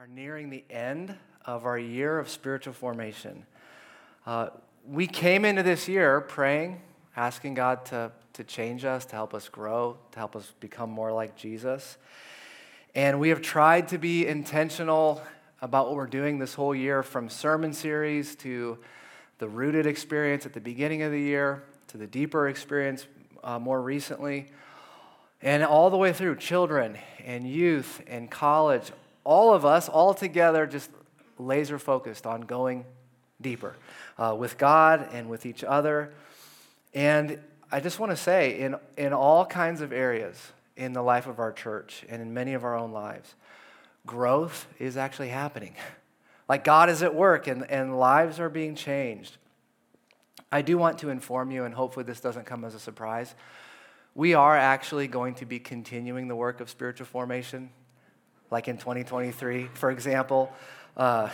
are nearing the end of our year of spiritual formation. Uh, we came into this year praying, asking God to, to change us, to help us grow, to help us become more like Jesus. And we have tried to be intentional about what we're doing this whole year from sermon series to the rooted experience at the beginning of the year to the deeper experience uh, more recently. And all the way through children and youth and college, all of us, all together, just laser focused on going deeper uh, with God and with each other. And I just want to say, in, in all kinds of areas in the life of our church and in many of our own lives, growth is actually happening. Like God is at work and, and lives are being changed. I do want to inform you, and hopefully this doesn't come as a surprise. We are actually going to be continuing the work of spiritual formation like in 2023, for example. Uh,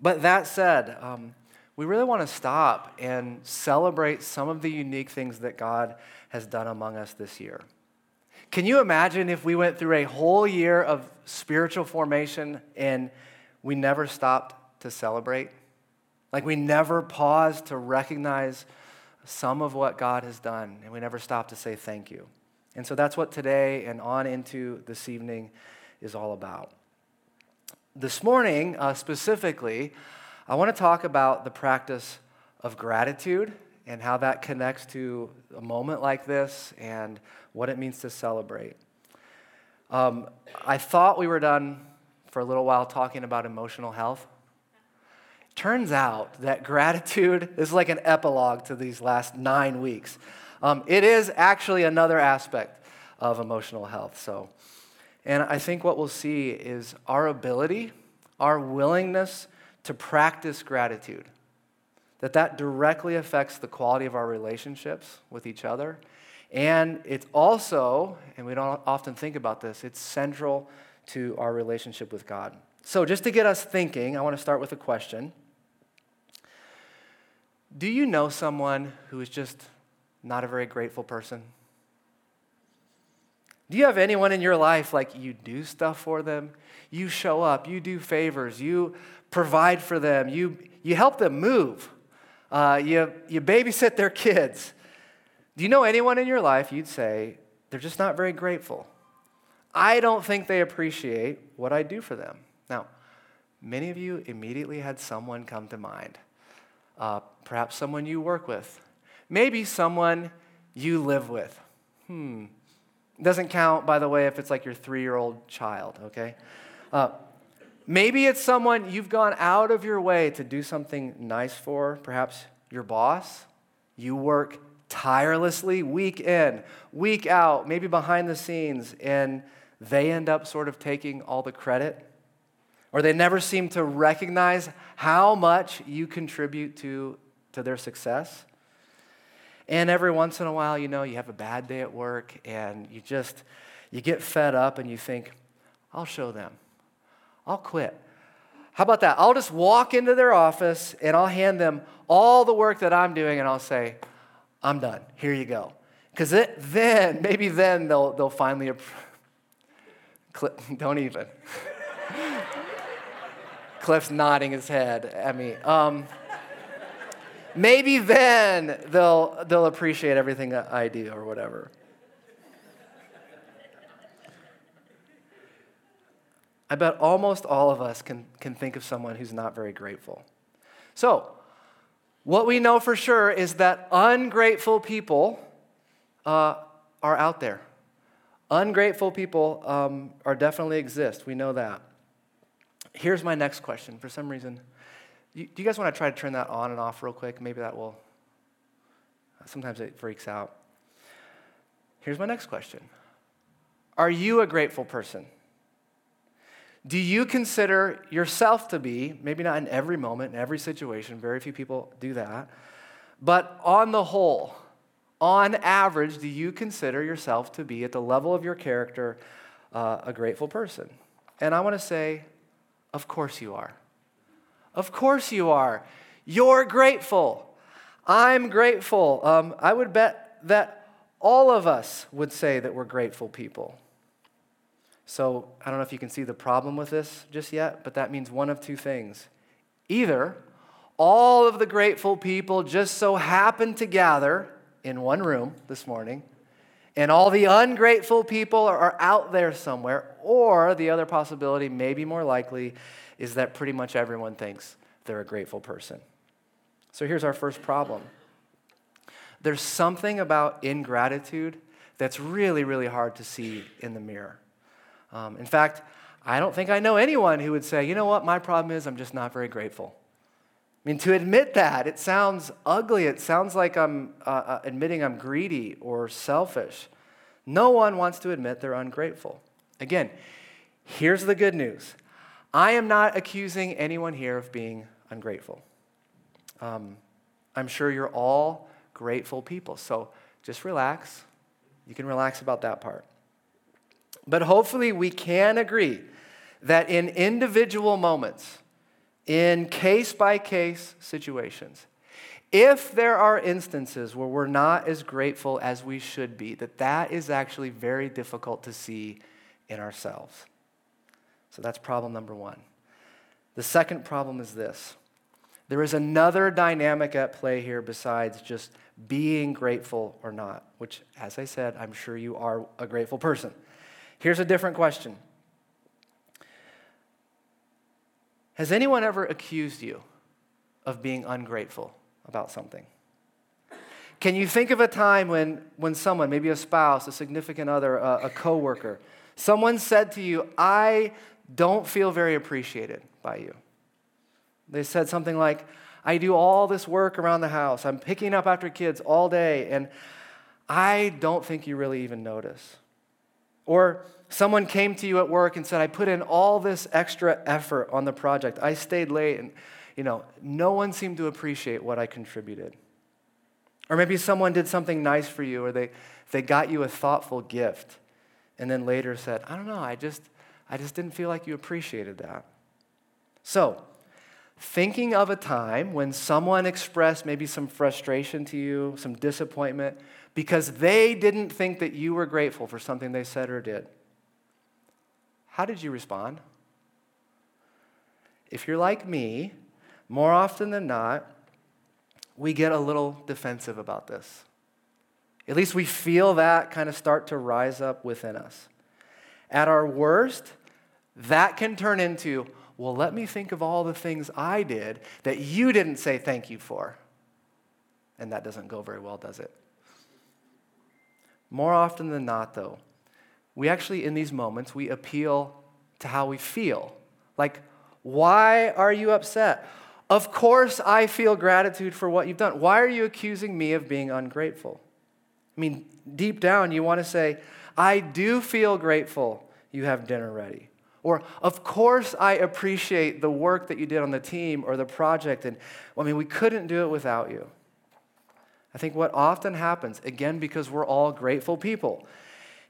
but that said, um, we really want to stop and celebrate some of the unique things that God has done among us this year. Can you imagine if we went through a whole year of spiritual formation and we never stopped to celebrate? Like we never paused to recognize some of what God has done and we never stopped to say thank you. And so that's what today and on into this evening is all about. This morning, uh, specifically, I want to talk about the practice of gratitude and how that connects to a moment like this and what it means to celebrate. Um, I thought we were done for a little while talking about emotional health. Turns out that gratitude is like an epilogue to these last nine weeks. Um, it is actually another aspect of emotional health. So and I think what we'll see is our ability, our willingness to practice gratitude. That that directly affects the quality of our relationships with each other. And it's also, and we don't often think about this, it's central to our relationship with God. So, just to get us thinking, I want to start with a question. Do you know someone who is just not a very grateful person? Do you have anyone in your life like you do stuff for them? You show up, you do favors, you provide for them, you, you help them move, uh, you, you babysit their kids. Do you know anyone in your life you'd say they're just not very grateful? I don't think they appreciate what I do for them. Now, many of you immediately had someone come to mind. Uh, perhaps someone you work with, maybe someone you live with. Hmm, doesn't count, by the way, if it's like your three year old child, okay? Uh, maybe it's someone you've gone out of your way to do something nice for, perhaps your boss. You work tirelessly week in, week out, maybe behind the scenes, and they end up sort of taking all the credit. Or they never seem to recognize how much you contribute to, to their success. And every once in a while, you know, you have a bad day at work and you just, you get fed up and you think, I'll show them. I'll quit. How about that? I'll just walk into their office and I'll hand them all the work that I'm doing and I'll say, I'm done. Here you go. Because then, maybe then they'll, they'll finally, don't even. Cliff's nodding his head at me. Um, maybe then they'll, they'll appreciate everything I do or whatever. I bet almost all of us can, can think of someone who's not very grateful. So, what we know for sure is that ungrateful people uh, are out there. Ungrateful people um, are definitely exist. We know that. Here's my next question. For some reason, do you guys want to try to turn that on and off real quick? Maybe that will. Sometimes it freaks out. Here's my next question Are you a grateful person? Do you consider yourself to be, maybe not in every moment, in every situation, very few people do that, but on the whole, on average, do you consider yourself to be, at the level of your character, uh, a grateful person? And I want to say, of course you are. Of course you are. You're grateful. I'm grateful. Um, I would bet that all of us would say that we're grateful people. So I don't know if you can see the problem with this just yet, but that means one of two things. Either all of the grateful people just so happen to gather in one room this morning, and all the ungrateful people are out there somewhere, or the other possibility, maybe more likely, is that pretty much everyone thinks they're a grateful person. So here's our first problem there's something about ingratitude that's really, really hard to see in the mirror. Um, in fact, I don't think I know anyone who would say, you know what, my problem is I'm just not very grateful. I mean, to admit that, it sounds ugly. It sounds like I'm uh, uh, admitting I'm greedy or selfish. No one wants to admit they're ungrateful. Again, here's the good news I am not accusing anyone here of being ungrateful. Um, I'm sure you're all grateful people. So just relax. You can relax about that part. But hopefully, we can agree that in individual moments, in case by case situations, if there are instances where we're not as grateful as we should be, that that is actually very difficult to see in ourselves. So that's problem number one. The second problem is this there is another dynamic at play here besides just being grateful or not, which, as I said, I'm sure you are a grateful person. Here's a different question Has anyone ever accused you of being ungrateful about something? Can you think of a time when, when someone, maybe a spouse, a significant other, a, a coworker, someone said to you, I don't feel very appreciated by you? They said something like, I do all this work around the house. I'm picking up after kids all day, and I don't think you really even notice. Or someone came to you at work and said, I put in all this extra effort on the project. I stayed late, and you know, no one seemed to appreciate what I contributed. Or maybe someone did something nice for you, or they, they got you a thoughtful gift, and then later said, I don't know, I just, I just didn't feel like you appreciated that. So, thinking of a time when someone expressed maybe some frustration to you, some disappointment, because they didn't think that you were grateful for something they said or did. How did you respond? If you're like me, more often than not, we get a little defensive about this. At least we feel that kind of start to rise up within us. At our worst, that can turn into, well, let me think of all the things I did that you didn't say thank you for. And that doesn't go very well, does it? More often than not, though, we actually, in these moments, we appeal to how we feel. Like, why are you upset? Of course, I feel gratitude for what you've done. Why are you accusing me of being ungrateful? I mean, deep down, you want to say, I do feel grateful you have dinner ready. Or, of course, I appreciate the work that you did on the team or the project. And I mean, we couldn't do it without you. I think what often happens, again, because we're all grateful people,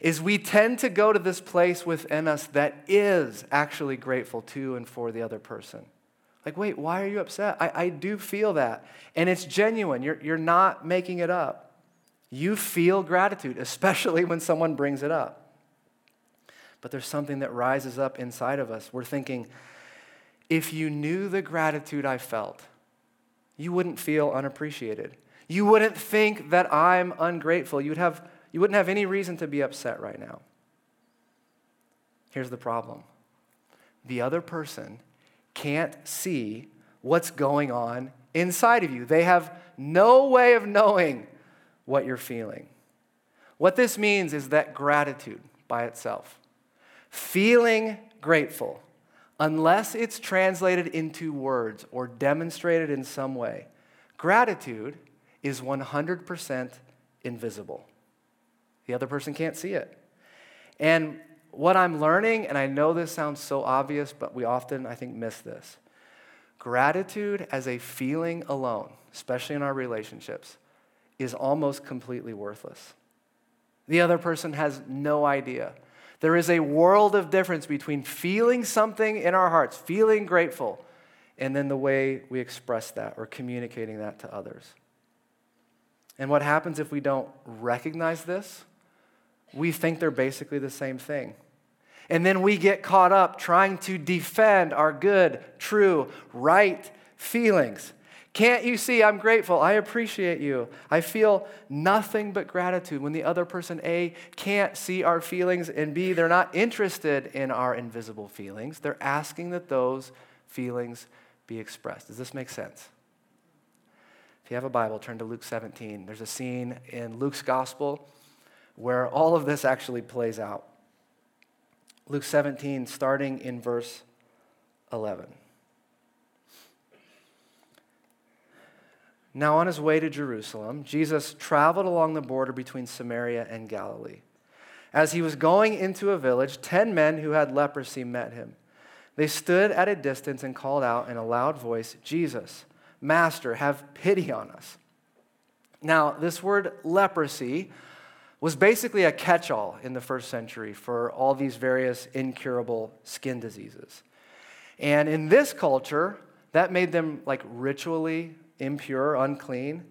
is we tend to go to this place within us that is actually grateful to and for the other person. Like, wait, why are you upset? I, I do feel that. And it's genuine. You're, you're not making it up. You feel gratitude, especially when someone brings it up but there's something that rises up inside of us. We're thinking, if you knew the gratitude I felt, you wouldn't feel unappreciated. You wouldn't think that I'm ungrateful. You'd have, you wouldn't have any reason to be upset right now. Here's the problem the other person can't see what's going on inside of you, they have no way of knowing what you're feeling. What this means is that gratitude by itself Feeling grateful, unless it's translated into words or demonstrated in some way, gratitude is 100% invisible. The other person can't see it. And what I'm learning, and I know this sounds so obvious, but we often, I think, miss this gratitude as a feeling alone, especially in our relationships, is almost completely worthless. The other person has no idea. There is a world of difference between feeling something in our hearts, feeling grateful, and then the way we express that or communicating that to others. And what happens if we don't recognize this? We think they're basically the same thing. And then we get caught up trying to defend our good, true, right feelings. Can't you see I'm grateful? I appreciate you. I feel nothing but gratitude when the other person, A, can't see our feelings, and B, they're not interested in our invisible feelings. They're asking that those feelings be expressed. Does this make sense? If you have a Bible, turn to Luke 17. There's a scene in Luke's gospel where all of this actually plays out. Luke 17, starting in verse 11. Now, on his way to Jerusalem, Jesus traveled along the border between Samaria and Galilee. As he was going into a village, ten men who had leprosy met him. They stood at a distance and called out in a loud voice, Jesus, Master, have pity on us. Now, this word leprosy was basically a catch all in the first century for all these various incurable skin diseases. And in this culture, that made them like ritually impure, unclean,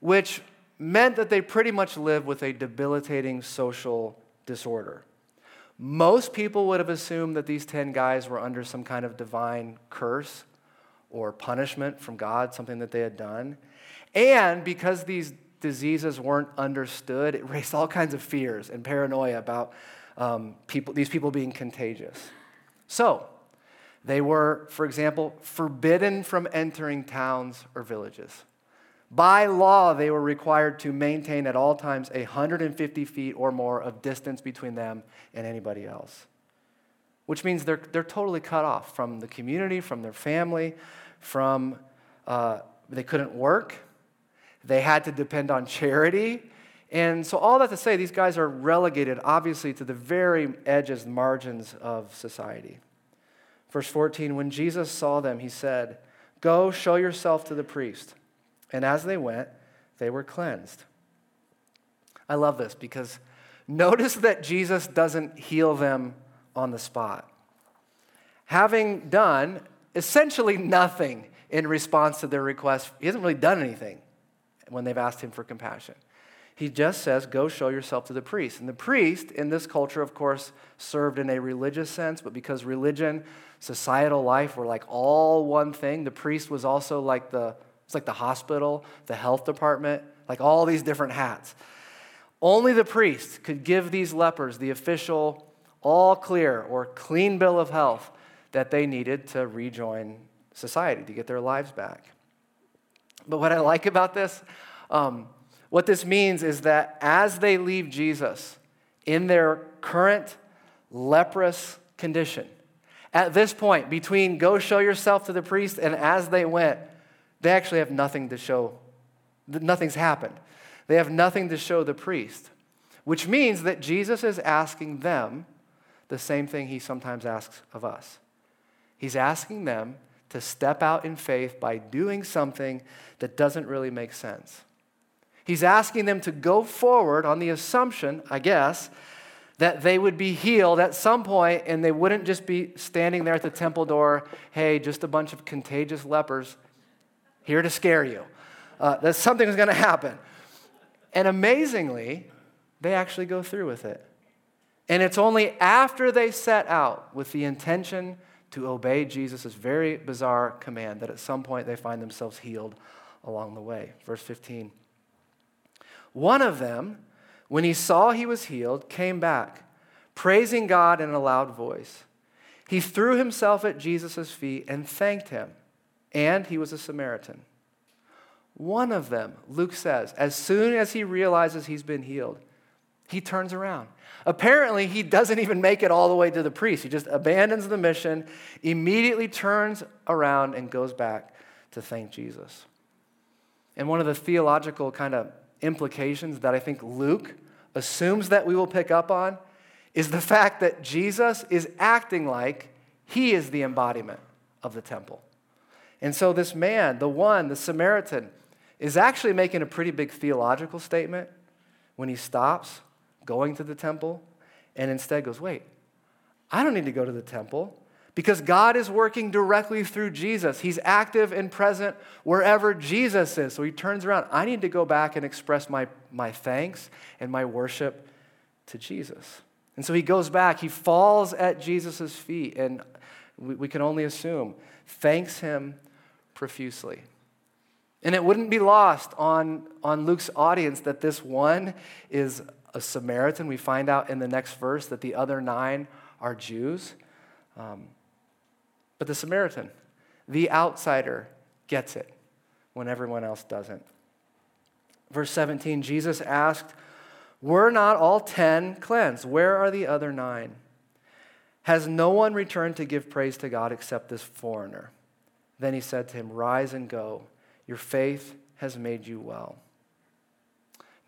which meant that they pretty much lived with a debilitating social disorder. Most people would have assumed that these 10 guys were under some kind of divine curse or punishment from God, something that they had done. And because these diseases weren't understood, it raised all kinds of fears and paranoia about um, people, these people being contagious. So, they were, for example, forbidden from entering towns or villages. By law, they were required to maintain at all times 150 feet or more of distance between them and anybody else, which means they're, they're totally cut off from the community, from their family, from, uh, they couldn't work, they had to depend on charity. And so, all that to say, these guys are relegated, obviously, to the very edges, margins of society. Verse 14 When Jesus saw them, he said, Go show yourself to the priest. And as they went, they were cleansed. I love this because notice that Jesus doesn't heal them on the spot. Having done essentially nothing in response to their request, he hasn't really done anything when they've asked him for compassion. He just says, Go show yourself to the priest. And the priest, in this culture, of course, served in a religious sense, but because religion, societal life were like all one thing, the priest was also like the, it's like the hospital, the health department, like all these different hats. Only the priest could give these lepers the official, all clear or clean bill of health that they needed to rejoin society, to get their lives back. But what I like about this, um, what this means is that as they leave Jesus in their current leprous condition, at this point, between go show yourself to the priest and as they went, they actually have nothing to show. Nothing's happened. They have nothing to show the priest, which means that Jesus is asking them the same thing he sometimes asks of us. He's asking them to step out in faith by doing something that doesn't really make sense. He's asking them to go forward on the assumption, I guess, that they would be healed at some point and they wouldn't just be standing there at the temple door, hey, just a bunch of contagious lepers here to scare you. Uh, that something going to happen. And amazingly, they actually go through with it. And it's only after they set out with the intention to obey Jesus' very bizarre command that at some point they find themselves healed along the way. Verse 15. One of them, when he saw he was healed, came back, praising God in a loud voice. He threw himself at Jesus' feet and thanked him, and he was a Samaritan. One of them, Luke says, as soon as he realizes he's been healed, he turns around. Apparently, he doesn't even make it all the way to the priest. He just abandons the mission, immediately turns around, and goes back to thank Jesus. And one of the theological kind of implications that I think Luke assumes that we will pick up on is the fact that Jesus is acting like he is the embodiment of the temple. And so, this man, the one, the Samaritan, is actually making a pretty big theological statement when he stops going to the temple and instead goes, Wait, I don't need to go to the temple because God is working directly through Jesus. He's active and present wherever Jesus is. So he turns around. I need to go back and express my, my thanks and my worship to Jesus. And so he goes back, he falls at Jesus' feet, and we, we can only assume, thanks him profusely. And it wouldn't be lost on, on Luke's audience that this one is a Samaritan. We find out in the next verse that the other nine are Jews. Um, but the Samaritan, the outsider, gets it when everyone else doesn't. Verse 17 Jesus asked, Were not all ten cleansed? Where are the other nine? Has no one returned to give praise to God except this foreigner? Then he said to him, Rise and go. Your faith has made you well.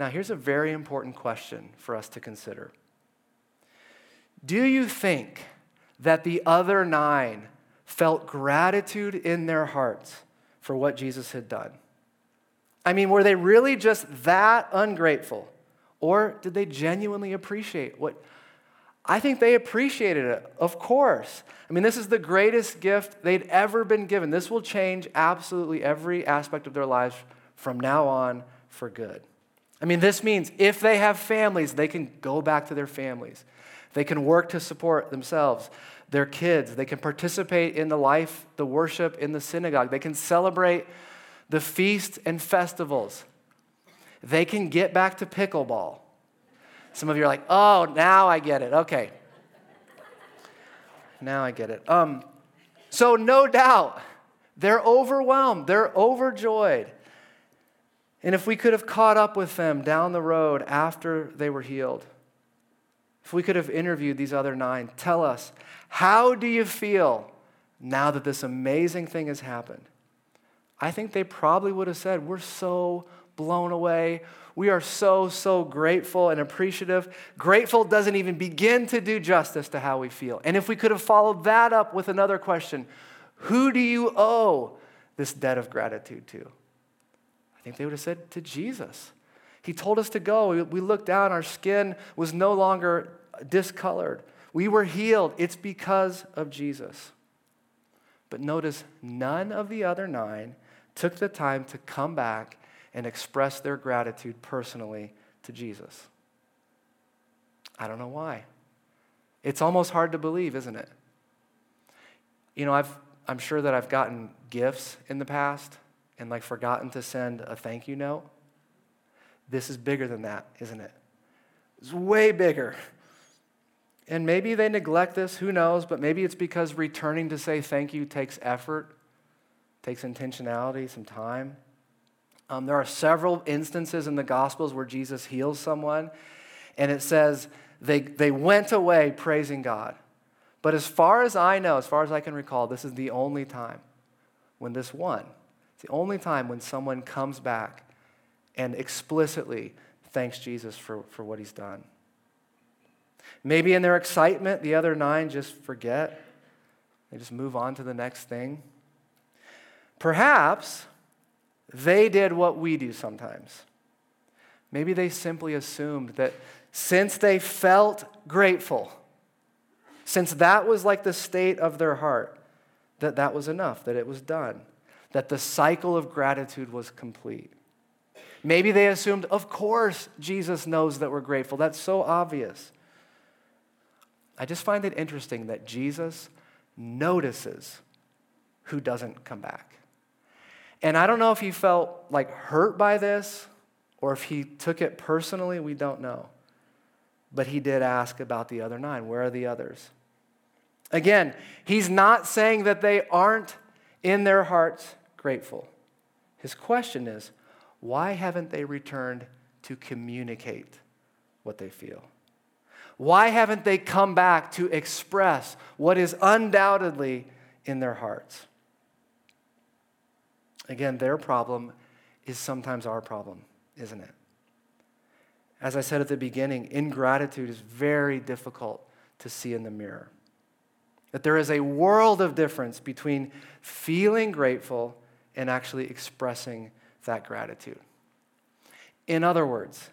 Now, here's a very important question for us to consider. Do you think that the other nine felt gratitude in their hearts for what Jesus had done? I mean, were they really just that ungrateful? Or did they genuinely appreciate what? I think they appreciated it, of course. I mean, this is the greatest gift they'd ever been given. This will change absolutely every aspect of their lives from now on for good. I mean, this means if they have families, they can go back to their families. They can work to support themselves, their kids. They can participate in the life, the worship in the synagogue. They can celebrate the feasts and festivals. They can get back to pickleball. Some of you are like, oh, now I get it. Okay. Now I get it. Um, so, no doubt, they're overwhelmed, they're overjoyed. And if we could have caught up with them down the road after they were healed, if we could have interviewed these other nine, tell us, how do you feel now that this amazing thing has happened? I think they probably would have said, We're so blown away. We are so, so grateful and appreciative. Grateful doesn't even begin to do justice to how we feel. And if we could have followed that up with another question, who do you owe this debt of gratitude to? I think they would have said to Jesus. He told us to go. We looked down, our skin was no longer discolored. We were healed. It's because of Jesus. But notice none of the other nine took the time to come back and express their gratitude personally to Jesus. I don't know why. It's almost hard to believe, isn't it? You know, I've, I'm sure that I've gotten gifts in the past and like forgotten to send a thank you note. This is bigger than that, isn't it? It's way bigger. And maybe they neglect this, who knows, but maybe it's because returning to say thank you takes effort, takes intentionality, some time. Um, there are several instances in the Gospels where Jesus heals someone, and it says they, they went away praising God. But as far as I know, as far as I can recall, this is the only time when this one it's the only time when someone comes back and explicitly thanks Jesus for, for what he's done. Maybe in their excitement, the other nine just forget. They just move on to the next thing. Perhaps they did what we do sometimes. Maybe they simply assumed that since they felt grateful, since that was like the state of their heart, that that was enough, that it was done that the cycle of gratitude was complete. Maybe they assumed, of course, Jesus knows that we're grateful. That's so obvious. I just find it interesting that Jesus notices who doesn't come back. And I don't know if he felt like hurt by this or if he took it personally, we don't know. But he did ask about the other nine. Where are the others? Again, he's not saying that they aren't in their hearts grateful. His question is why haven't they returned to communicate what they feel? Why haven't they come back to express what is undoubtedly in their hearts? Again, their problem is sometimes our problem, isn't it? As I said at the beginning, ingratitude is very difficult to see in the mirror. That there is a world of difference between feeling grateful and actually expressing that gratitude. In other words,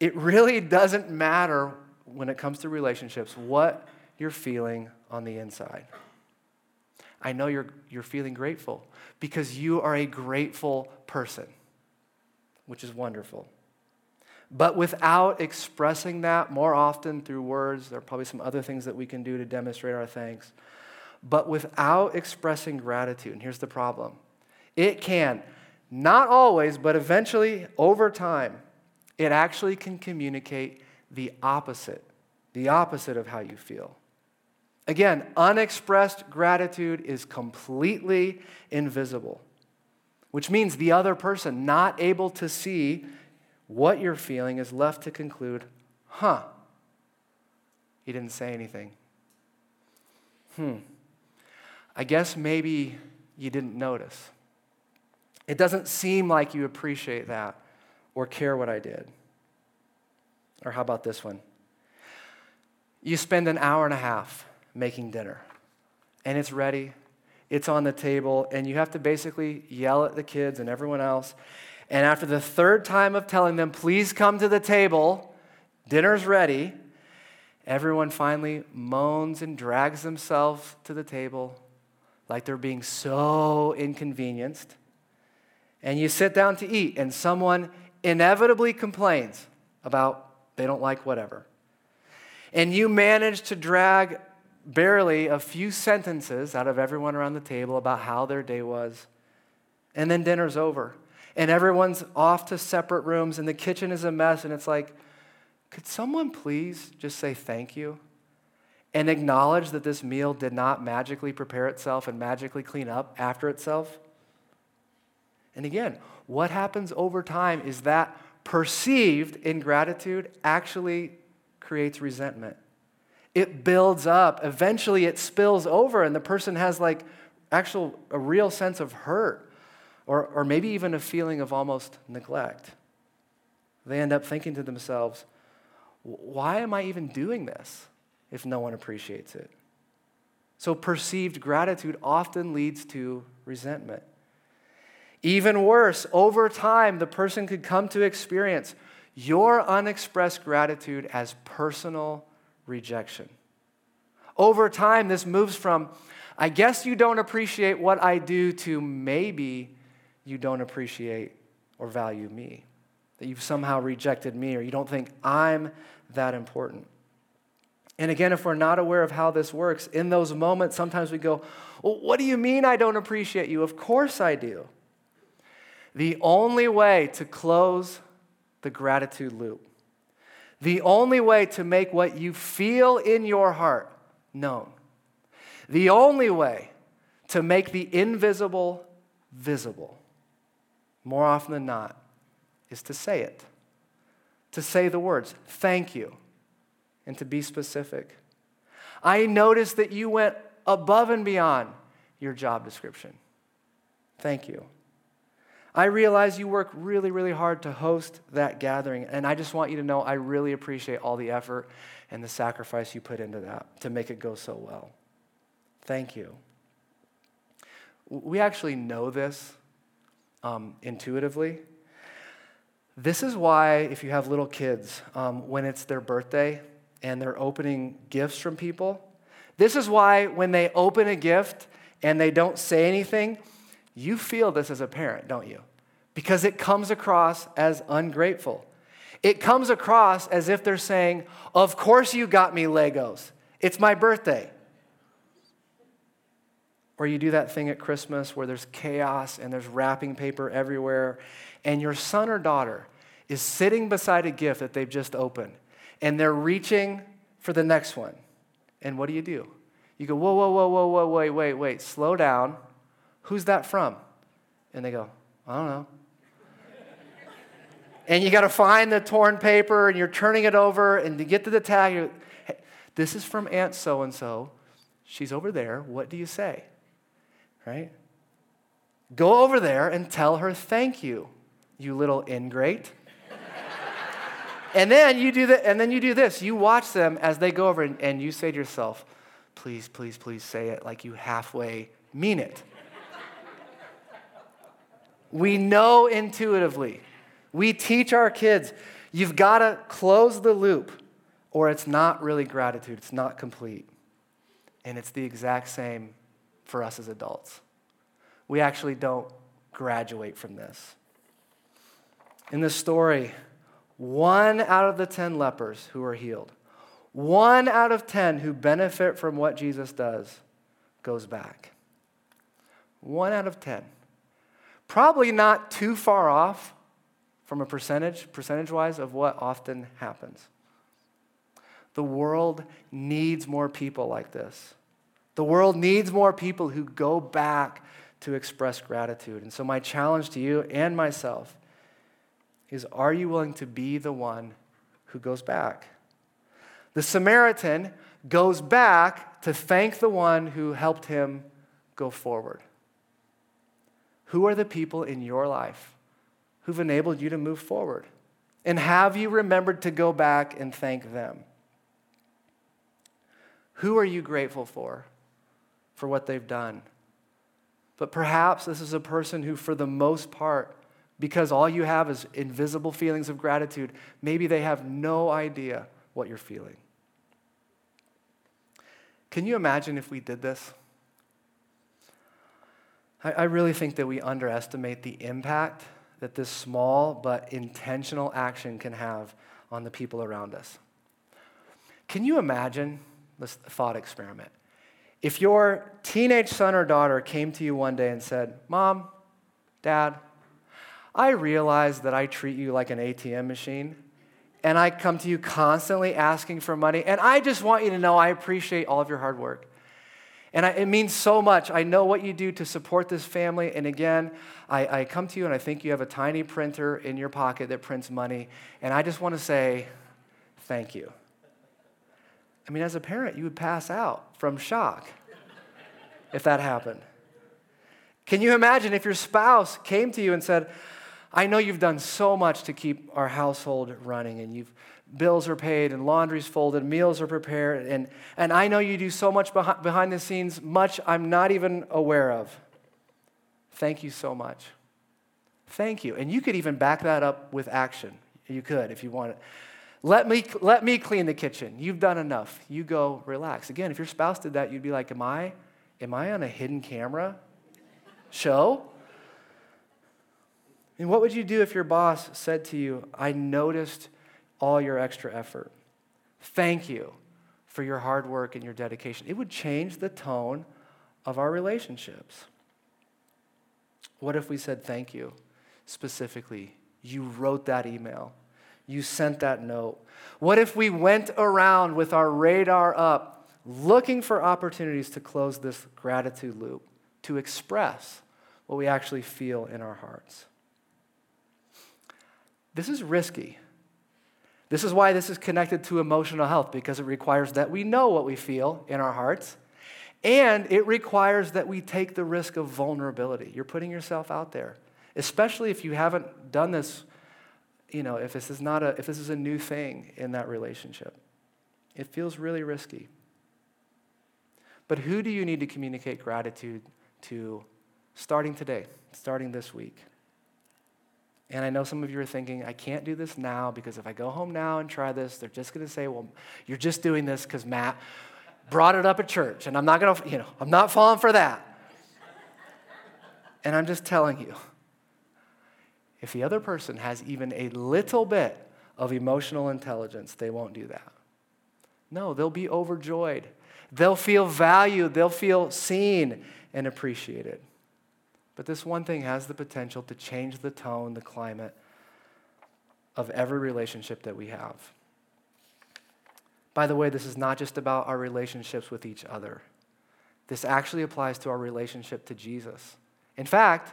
it really doesn't matter when it comes to relationships what you're feeling on the inside. I know you're, you're feeling grateful because you are a grateful person, which is wonderful. But without expressing that more often through words, there are probably some other things that we can do to demonstrate our thanks. But without expressing gratitude, and here's the problem it can, not always, but eventually over time, it actually can communicate the opposite, the opposite of how you feel. Again, unexpressed gratitude is completely invisible, which means the other person not able to see what you're feeling is left to conclude, huh, he didn't say anything. Hmm, I guess maybe you didn't notice. It doesn't seem like you appreciate that or care what I did. Or how about this one? You spend an hour and a half making dinner, and it's ready, it's on the table, and you have to basically yell at the kids and everyone else. And after the third time of telling them, please come to the table, dinner's ready, everyone finally moans and drags themselves to the table like they're being so inconvenienced. And you sit down to eat, and someone inevitably complains about they don't like whatever. And you manage to drag barely a few sentences out of everyone around the table about how their day was. And then dinner's over. And everyone's off to separate rooms, and the kitchen is a mess. And it's like, could someone please just say thank you? And acknowledge that this meal did not magically prepare itself and magically clean up after itself? And again, what happens over time is that perceived ingratitude actually creates resentment. It builds up. Eventually, it spills over, and the person has like actual, a real sense of hurt, or, or maybe even a feeling of almost neglect. They end up thinking to themselves, why am I even doing this if no one appreciates it? So, perceived gratitude often leads to resentment. Even worse, over time, the person could come to experience your unexpressed gratitude as personal rejection. Over time, this moves from, I guess you don't appreciate what I do, to maybe you don't appreciate or value me. That you've somehow rejected me or you don't think I'm that important. And again, if we're not aware of how this works, in those moments, sometimes we go, Well, what do you mean I don't appreciate you? Of course I do. The only way to close the gratitude loop, the only way to make what you feel in your heart known, the only way to make the invisible visible, more often than not, is to say it. To say the words, thank you, and to be specific. I noticed that you went above and beyond your job description. Thank you. I realize you work really, really hard to host that gathering, and I just want you to know I really appreciate all the effort and the sacrifice you put into that to make it go so well. Thank you. We actually know this um, intuitively. This is why, if you have little kids, um, when it's their birthday and they're opening gifts from people, this is why when they open a gift and they don't say anything, you feel this as a parent, don't you? Because it comes across as ungrateful. It comes across as if they're saying, Of course you got me Legos. It's my birthday. Or you do that thing at Christmas where there's chaos and there's wrapping paper everywhere, and your son or daughter is sitting beside a gift that they've just opened, and they're reaching for the next one. And what do you do? You go, Whoa, whoa, whoa, whoa, whoa, wait, wait, wait, slow down. Who's that from? And they go, I don't know. and you got to find the torn paper and you're turning it over and to get to the tag, hey, this is from Aunt so and so. She's over there. What do you say? Right? Go over there and tell her thank you, you little ingrate. and then you do the, and then you do this. You watch them as they go over and, and you say to yourself, please, please, please say it like you halfway mean it. We know intuitively. We teach our kids, you've got to close the loop or it's not really gratitude, it's not complete. And it's the exact same for us as adults. We actually don't graduate from this. In this story, one out of the 10 lepers who are healed, one out of 10 who benefit from what Jesus does goes back. One out of 10. Probably not too far off from a percentage, percentage wise, of what often happens. The world needs more people like this. The world needs more people who go back to express gratitude. And so, my challenge to you and myself is are you willing to be the one who goes back? The Samaritan goes back to thank the one who helped him go forward. Who are the people in your life who've enabled you to move forward? And have you remembered to go back and thank them? Who are you grateful for, for what they've done? But perhaps this is a person who, for the most part, because all you have is invisible feelings of gratitude, maybe they have no idea what you're feeling. Can you imagine if we did this? I, I really think that we underestimate the impact that this small but intentional action can have on the people around us. Can you imagine this thought experiment? If your teenage son or daughter came to you one day and said, Mom, Dad, I realize that I treat you like an ATM machine, and I come to you constantly asking for money, and I just want you to know I appreciate all of your hard work. And I, it means so much. I know what you do to support this family. And again, I, I come to you and I think you have a tiny printer in your pocket that prints money. And I just want to say thank you. I mean, as a parent, you would pass out from shock if that happened. Can you imagine if your spouse came to you and said, I know you've done so much to keep our household running, and you've bills are paid and laundry's folded, meals are prepared, and, and I know you do so much behind, behind the scenes, much I'm not even aware of. Thank you so much. Thank you. And you could even back that up with action. You could if you wanted. Let me, let me clean the kitchen. You've done enough. You go relax. Again, if your spouse did that, you'd be like, Am I, am I on a hidden camera show? And what would you do if your boss said to you, I noticed all your extra effort? Thank you for your hard work and your dedication. It would change the tone of our relationships. What if we said thank you specifically? You wrote that email you sent that note? What if we went around with our radar up, looking for opportunities to close this gratitude loop, to express what we actually feel in our hearts? This is risky. This is why this is connected to emotional health, because it requires that we know what we feel in our hearts, and it requires that we take the risk of vulnerability. You're putting yourself out there, especially if you haven't done this you know, if this is not a, if this is a new thing in that relationship. It feels really risky. But who do you need to communicate gratitude to starting today, starting this week? And I know some of you are thinking, I can't do this now because if I go home now and try this, they're just going to say, well, you're just doing this because Matt brought it up at church. And I'm not going to, you know, I'm not falling for that. And I'm just telling you, if the other person has even a little bit of emotional intelligence, they won't do that. No, they'll be overjoyed. They'll feel valued. They'll feel seen and appreciated. But this one thing has the potential to change the tone, the climate of every relationship that we have. By the way, this is not just about our relationships with each other. This actually applies to our relationship to Jesus. In fact,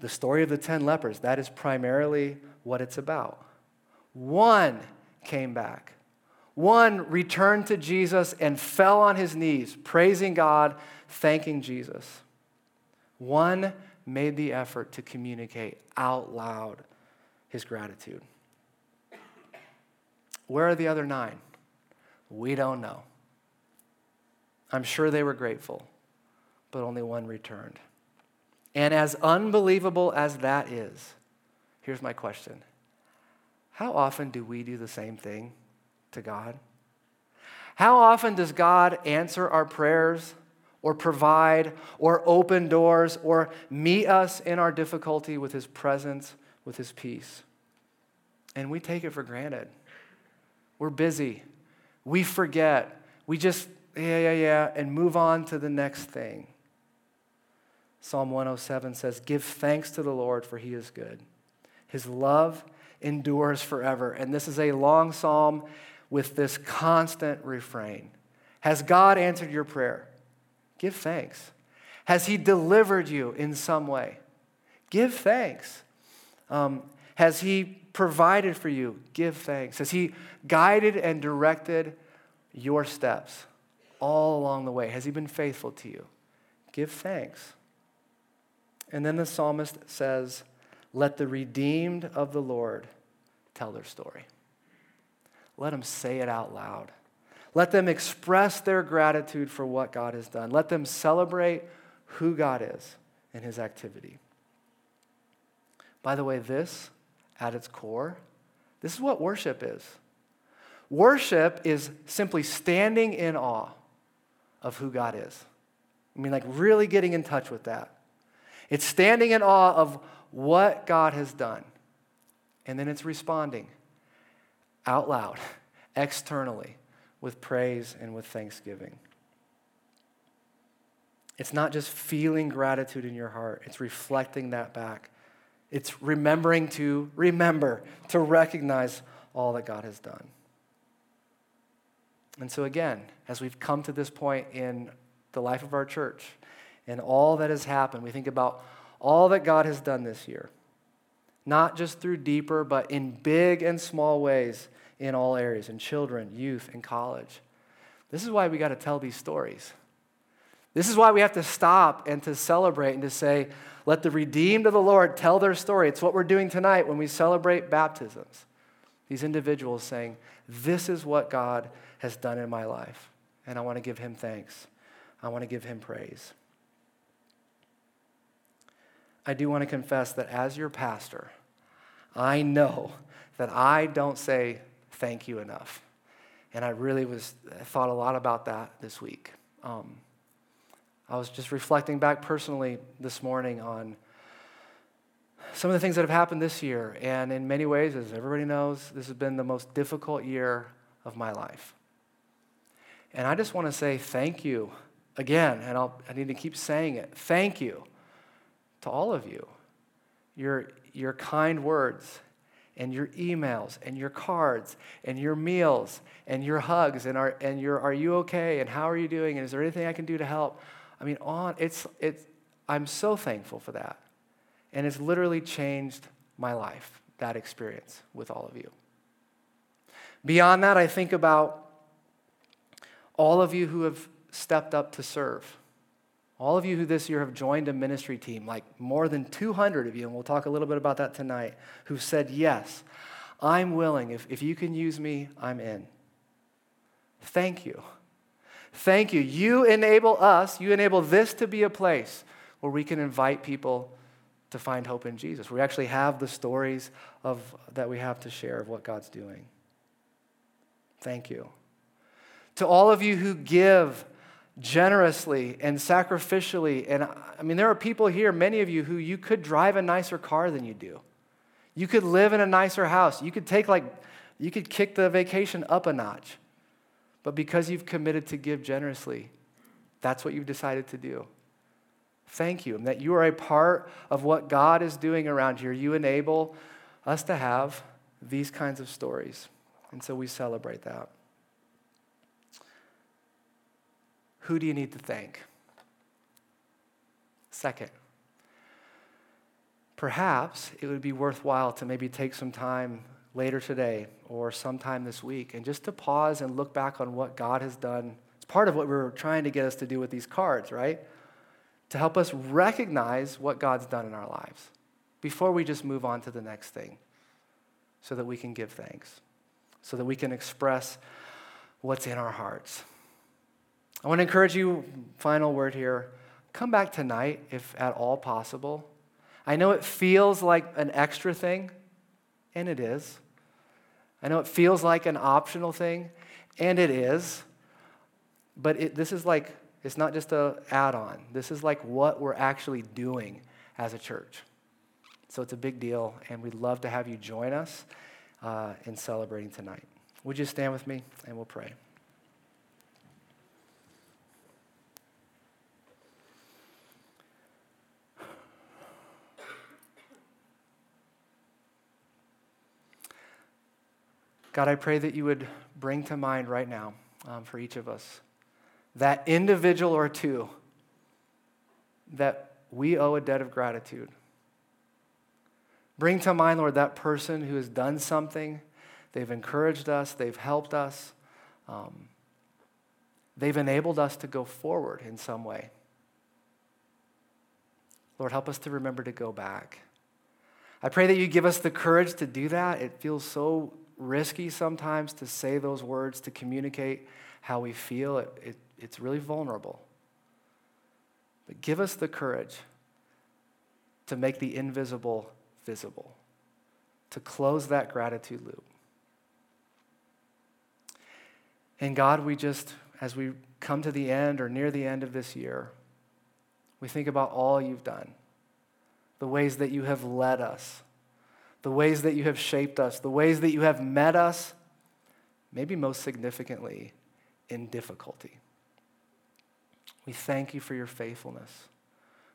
the story of the 10 lepers, that is primarily what it's about. One came back. One returned to Jesus and fell on his knees, praising God, thanking Jesus. One made the effort to communicate out loud his gratitude. Where are the other nine? We don't know. I'm sure they were grateful, but only one returned. And as unbelievable as that is, here's my question How often do we do the same thing to God? How often does God answer our prayers or provide or open doors or meet us in our difficulty with his presence, with his peace? and we take it for granted. We're busy. We forget. We just, yeah, yeah, yeah, and move on to the next thing. Psalm 107 says, Give thanks to the Lord, for he is good. His love endures forever. And this is a long psalm with this constant refrain Has God answered your prayer? Give thanks. Has he delivered you in some way? Give thanks. Um, has he provided for you? Give thanks. Has he guided and directed your steps all along the way? Has he been faithful to you? Give thanks. And then the psalmist says, Let the redeemed of the Lord tell their story. Let them say it out loud. Let them express their gratitude for what God has done. Let them celebrate who God is in his activity. By the way, this, at its core, this is what worship is. Worship is simply standing in awe of who God is. I mean, like really getting in touch with that. It's standing in awe of what God has done. And then it's responding out loud, externally, with praise and with thanksgiving. It's not just feeling gratitude in your heart, it's reflecting that back. It's remembering to remember, to recognize all that God has done. And so, again, as we've come to this point in the life of our church and all that has happened, we think about all that God has done this year, not just through deeper, but in big and small ways in all areas, in children, youth, and college. This is why we got to tell these stories. This is why we have to stop and to celebrate and to say, let the redeemed of the Lord tell their story. It's what we're doing tonight when we celebrate baptisms. These individuals saying, This is what God has done in my life, and I want to give him thanks. I want to give him praise. I do want to confess that as your pastor, I know that I don't say thank you enough. And I really was I thought a lot about that this week. Um, I was just reflecting back personally this morning on some of the things that have happened this year. And in many ways, as everybody knows, this has been the most difficult year of my life. And I just want to say thank you again, and I'll, I need to keep saying it. Thank you to all of you. Your, your kind words and your emails and your cards and your meals and your hugs and, our, and your are you okay and how are you doing and is there anything I can do to help? I mean, on it's it's I'm so thankful for that. And it's literally changed my life, that experience with all of you. Beyond that, I think about all of you who have stepped up to serve. All of you who this year have joined a ministry team, like more than 200 of you, and we'll talk a little bit about that tonight, who said, Yes, I'm willing. If, if you can use me, I'm in. Thank you. Thank you. You enable us, you enable this to be a place where we can invite people to find hope in Jesus. We actually have the stories of, that we have to share of what God's doing. Thank you. To all of you who give generously and sacrificially, and I mean, there are people here, many of you, who you could drive a nicer car than you do. You could live in a nicer house. You could take, like, you could kick the vacation up a notch. But because you've committed to give generously, that's what you've decided to do. Thank you. And that you are a part of what God is doing around here. You enable us to have these kinds of stories. And so we celebrate that. Who do you need to thank? Second, perhaps it would be worthwhile to maybe take some time later today or sometime this week and just to pause and look back on what God has done. It's part of what we're trying to get us to do with these cards, right? To help us recognize what God's done in our lives before we just move on to the next thing so that we can give thanks, so that we can express what's in our hearts. I want to encourage you, final word here come back tonight if at all possible. I know it feels like an extra thing, and it is. I know it feels like an optional thing, and it is, but it, this is like, it's not just an add on. This is like what we're actually doing as a church. So it's a big deal, and we'd love to have you join us. uh, in celebrating tonight. Would you stand with me and we'll pray? God, I pray that you would bring to mind right now um, for each of us that individual or two that we owe a debt of gratitude. Bring to mind, Lord, that person who has done something. They've encouraged us, they've helped us, um, they've enabled us to go forward in some way. Lord, help us to remember to go back. I pray that you give us the courage to do that. It feels so risky sometimes to say those words, to communicate how we feel. It, it, it's really vulnerable. But give us the courage to make the invisible visible, to close that gratitude loop. And God, we just, as we come to the end or near the end of this year, we think about all you've done, the ways that you have led us, the ways that you have shaped us, the ways that you have met us, maybe most significantly, in difficulty. We thank you for your faithfulness.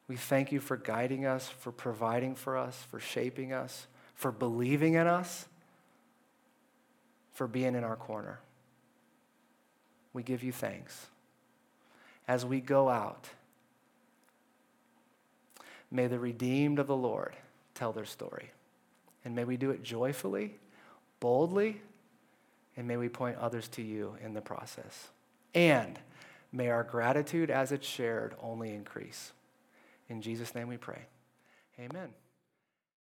We thank you for guiding us, for providing for us, for shaping us, for believing in us, for being in our corner. We give you thanks. As we go out, may the redeemed of the Lord tell their story. And may we do it joyfully, boldly, and may we point others to you in the process. And may our gratitude as it's shared only increase. In Jesus' name we pray. Amen.